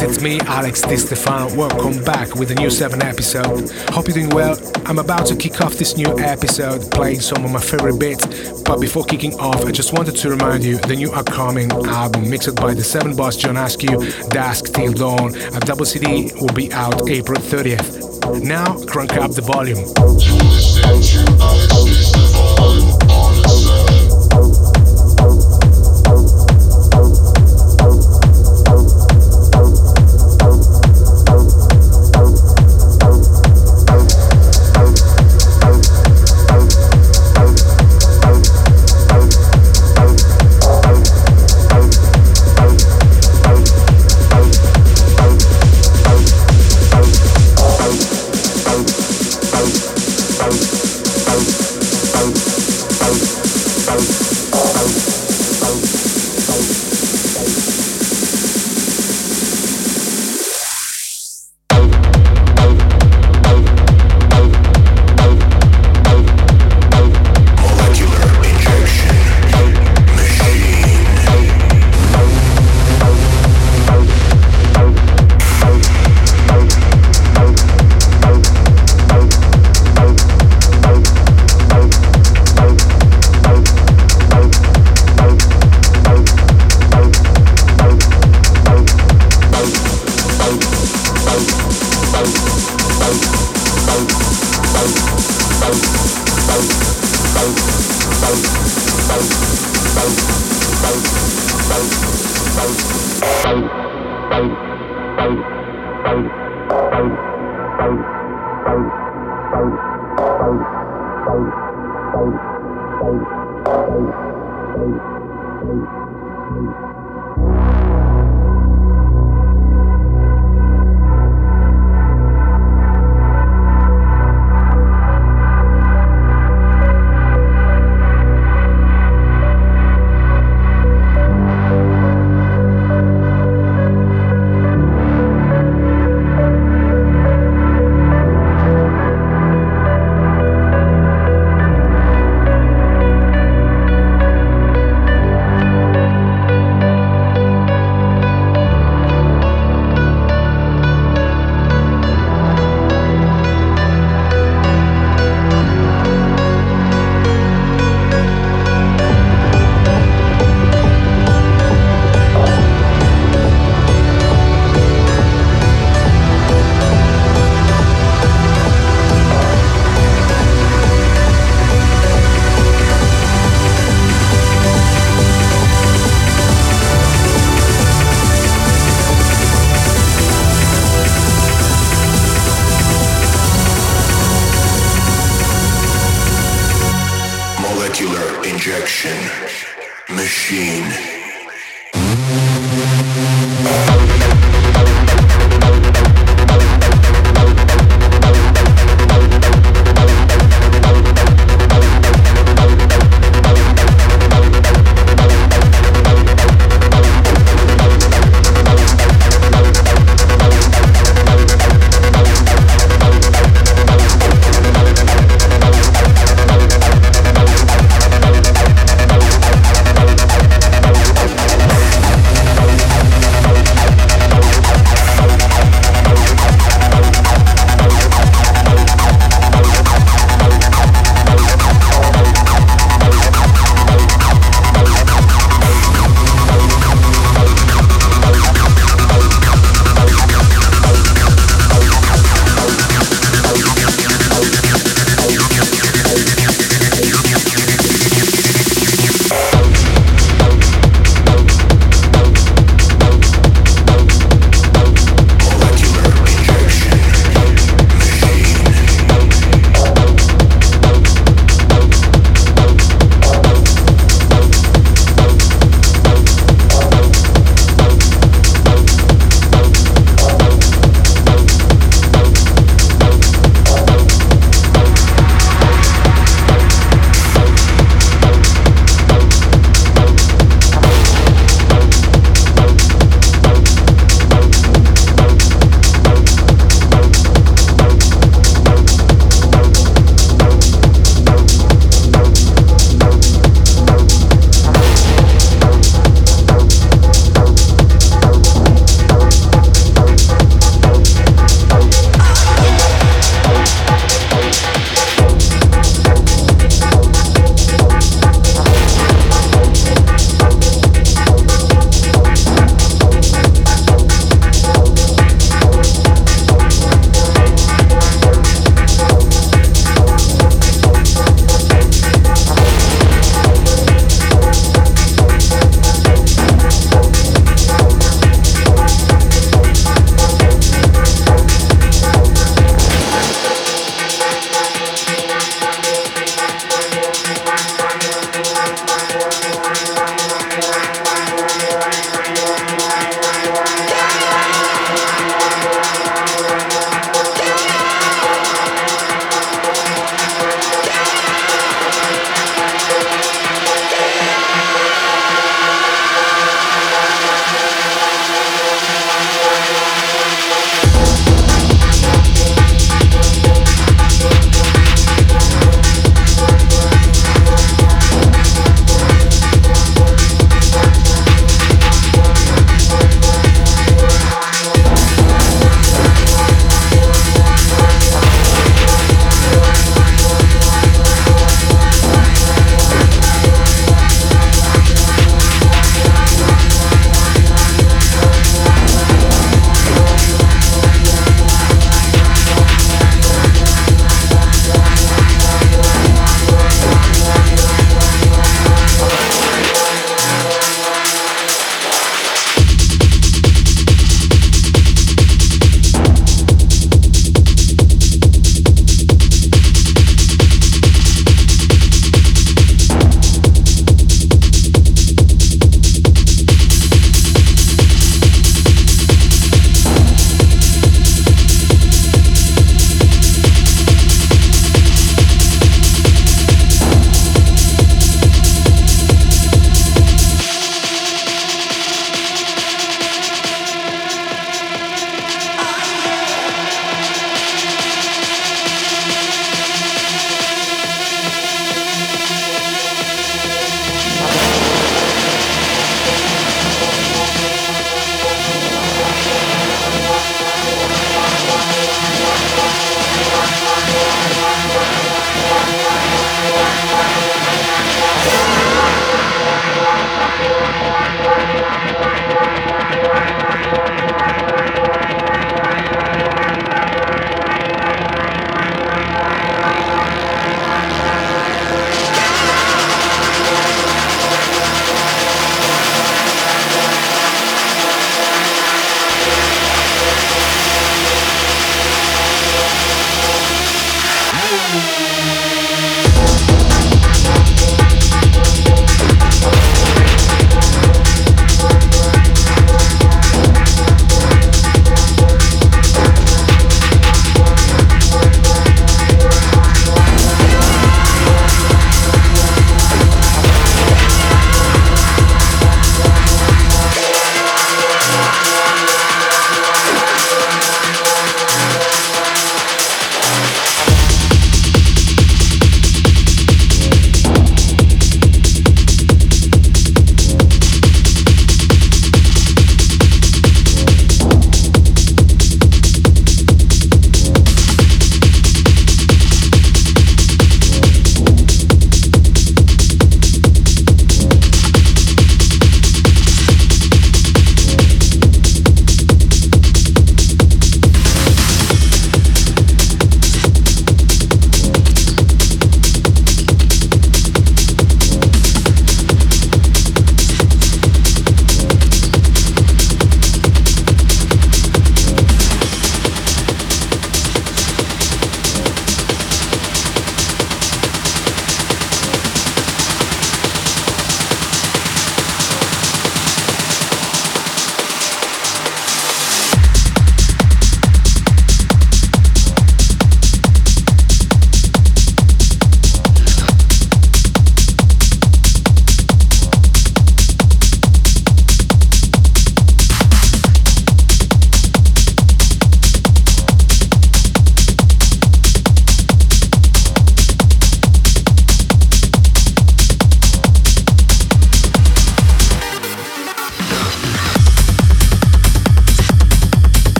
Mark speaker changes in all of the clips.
Speaker 1: Folks, it's me, Alex Di Stefano. Welcome back with a new 7 episode. Hope you're doing well. I'm about to kick off this new episode playing some of my favorite bits. But before kicking off, I just wanted to remind you the new upcoming album mixed by the 7 boss John Askew, Dusk Till Dawn. A double CD will be out April 30th. Now, crank up the volume.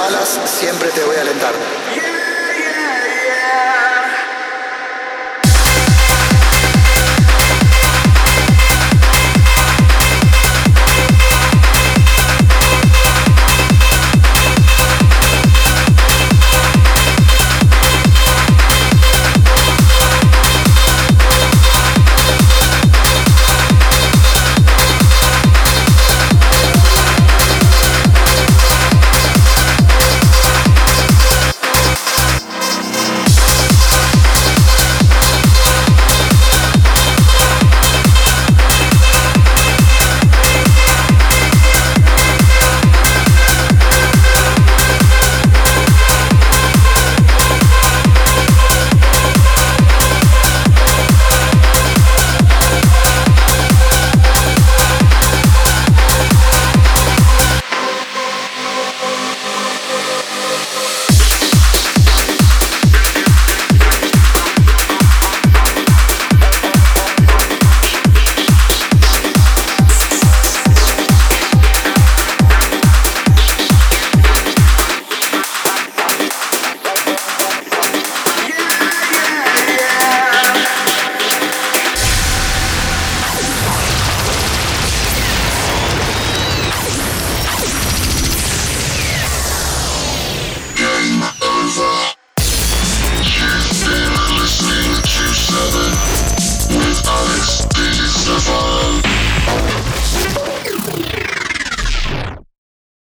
Speaker 2: Malas, siempre te voy a alentar.